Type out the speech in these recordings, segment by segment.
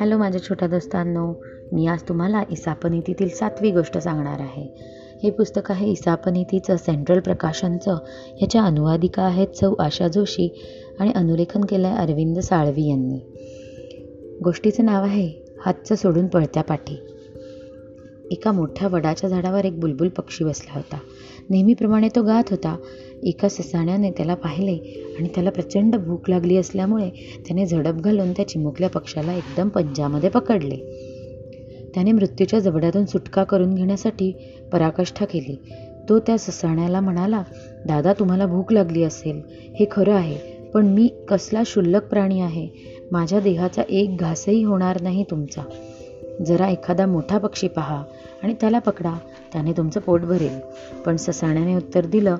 Hello माझ्या छोट्या दोस्तांनो मी आज तुम्हाला इसापनीतीतील सातवी गोष्ट सांगणार आहे. हे पुस्तक आहे इसापनीतीचं सेंट्रल प्रकाशनचं. ह्याच्या अनुवादिका आहेत सौ आशा जोशी आणि अनुलेखन केलं आहे अरविंद साळवी यांनी. गोष्टीचं नाव आहे हातचं सोडून पळत्या पाठी. एका मोठ्या वडाच्या झाडावर एक बुलबुल पक्षी बसला होता. नेहमीप्रमाणे तो गात होता. एका ससाण्याने त्याला पाहिले आणि त्याला प्रचंड भूक लागली असल्यामुळे त्याने झडप घालून त्या चिमुकल्या पक्षाला एकदम पंजामध्ये पकडले. त्याने मृत्यूच्या जबड्यातून सुटका करून घेण्यासाठी पराकाष्ठा केली. तो त्या ससाण्याला म्हणाला दादा तुम्हाला भूक लागली असेल. हे खरं आहे पण मी कसला शुल्लक प्राणी आहे? माझ्या देहाचा एक घासही होणार नाही तुमचा. जरा एखादा मोठा पक्षी पहा आणि त्याला पकडा. त्याने तुमचं पोट भरेल. पण ससाण्याने उत्तर दिलं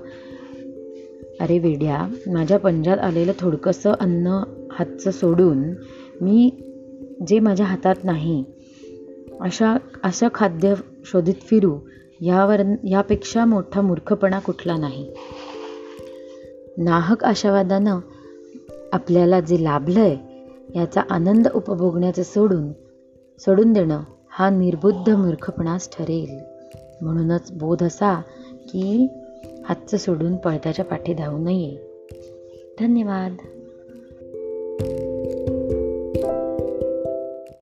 अरे वेड्या माझ्या पंजात आलेलं थोडकंसं अन्न हातचं सोडून मी जे माझ्या हातात नाही अशा असं खाद्य शोधित फिरू यावर यापेक्षा मोठा मूर्खपणा कुठला नाही. नाहक आशावादानं आपल्याला जे लाभलं आहे याचा आनंद उपभोगण्याचं सोडून सोडून देणं हा निर्बुद्ध मूर्खपणास ठरेल. म्हणूनच बोध असा की हातचं सोडून पळताच्या पाठी धावू नये. धन्यवाद.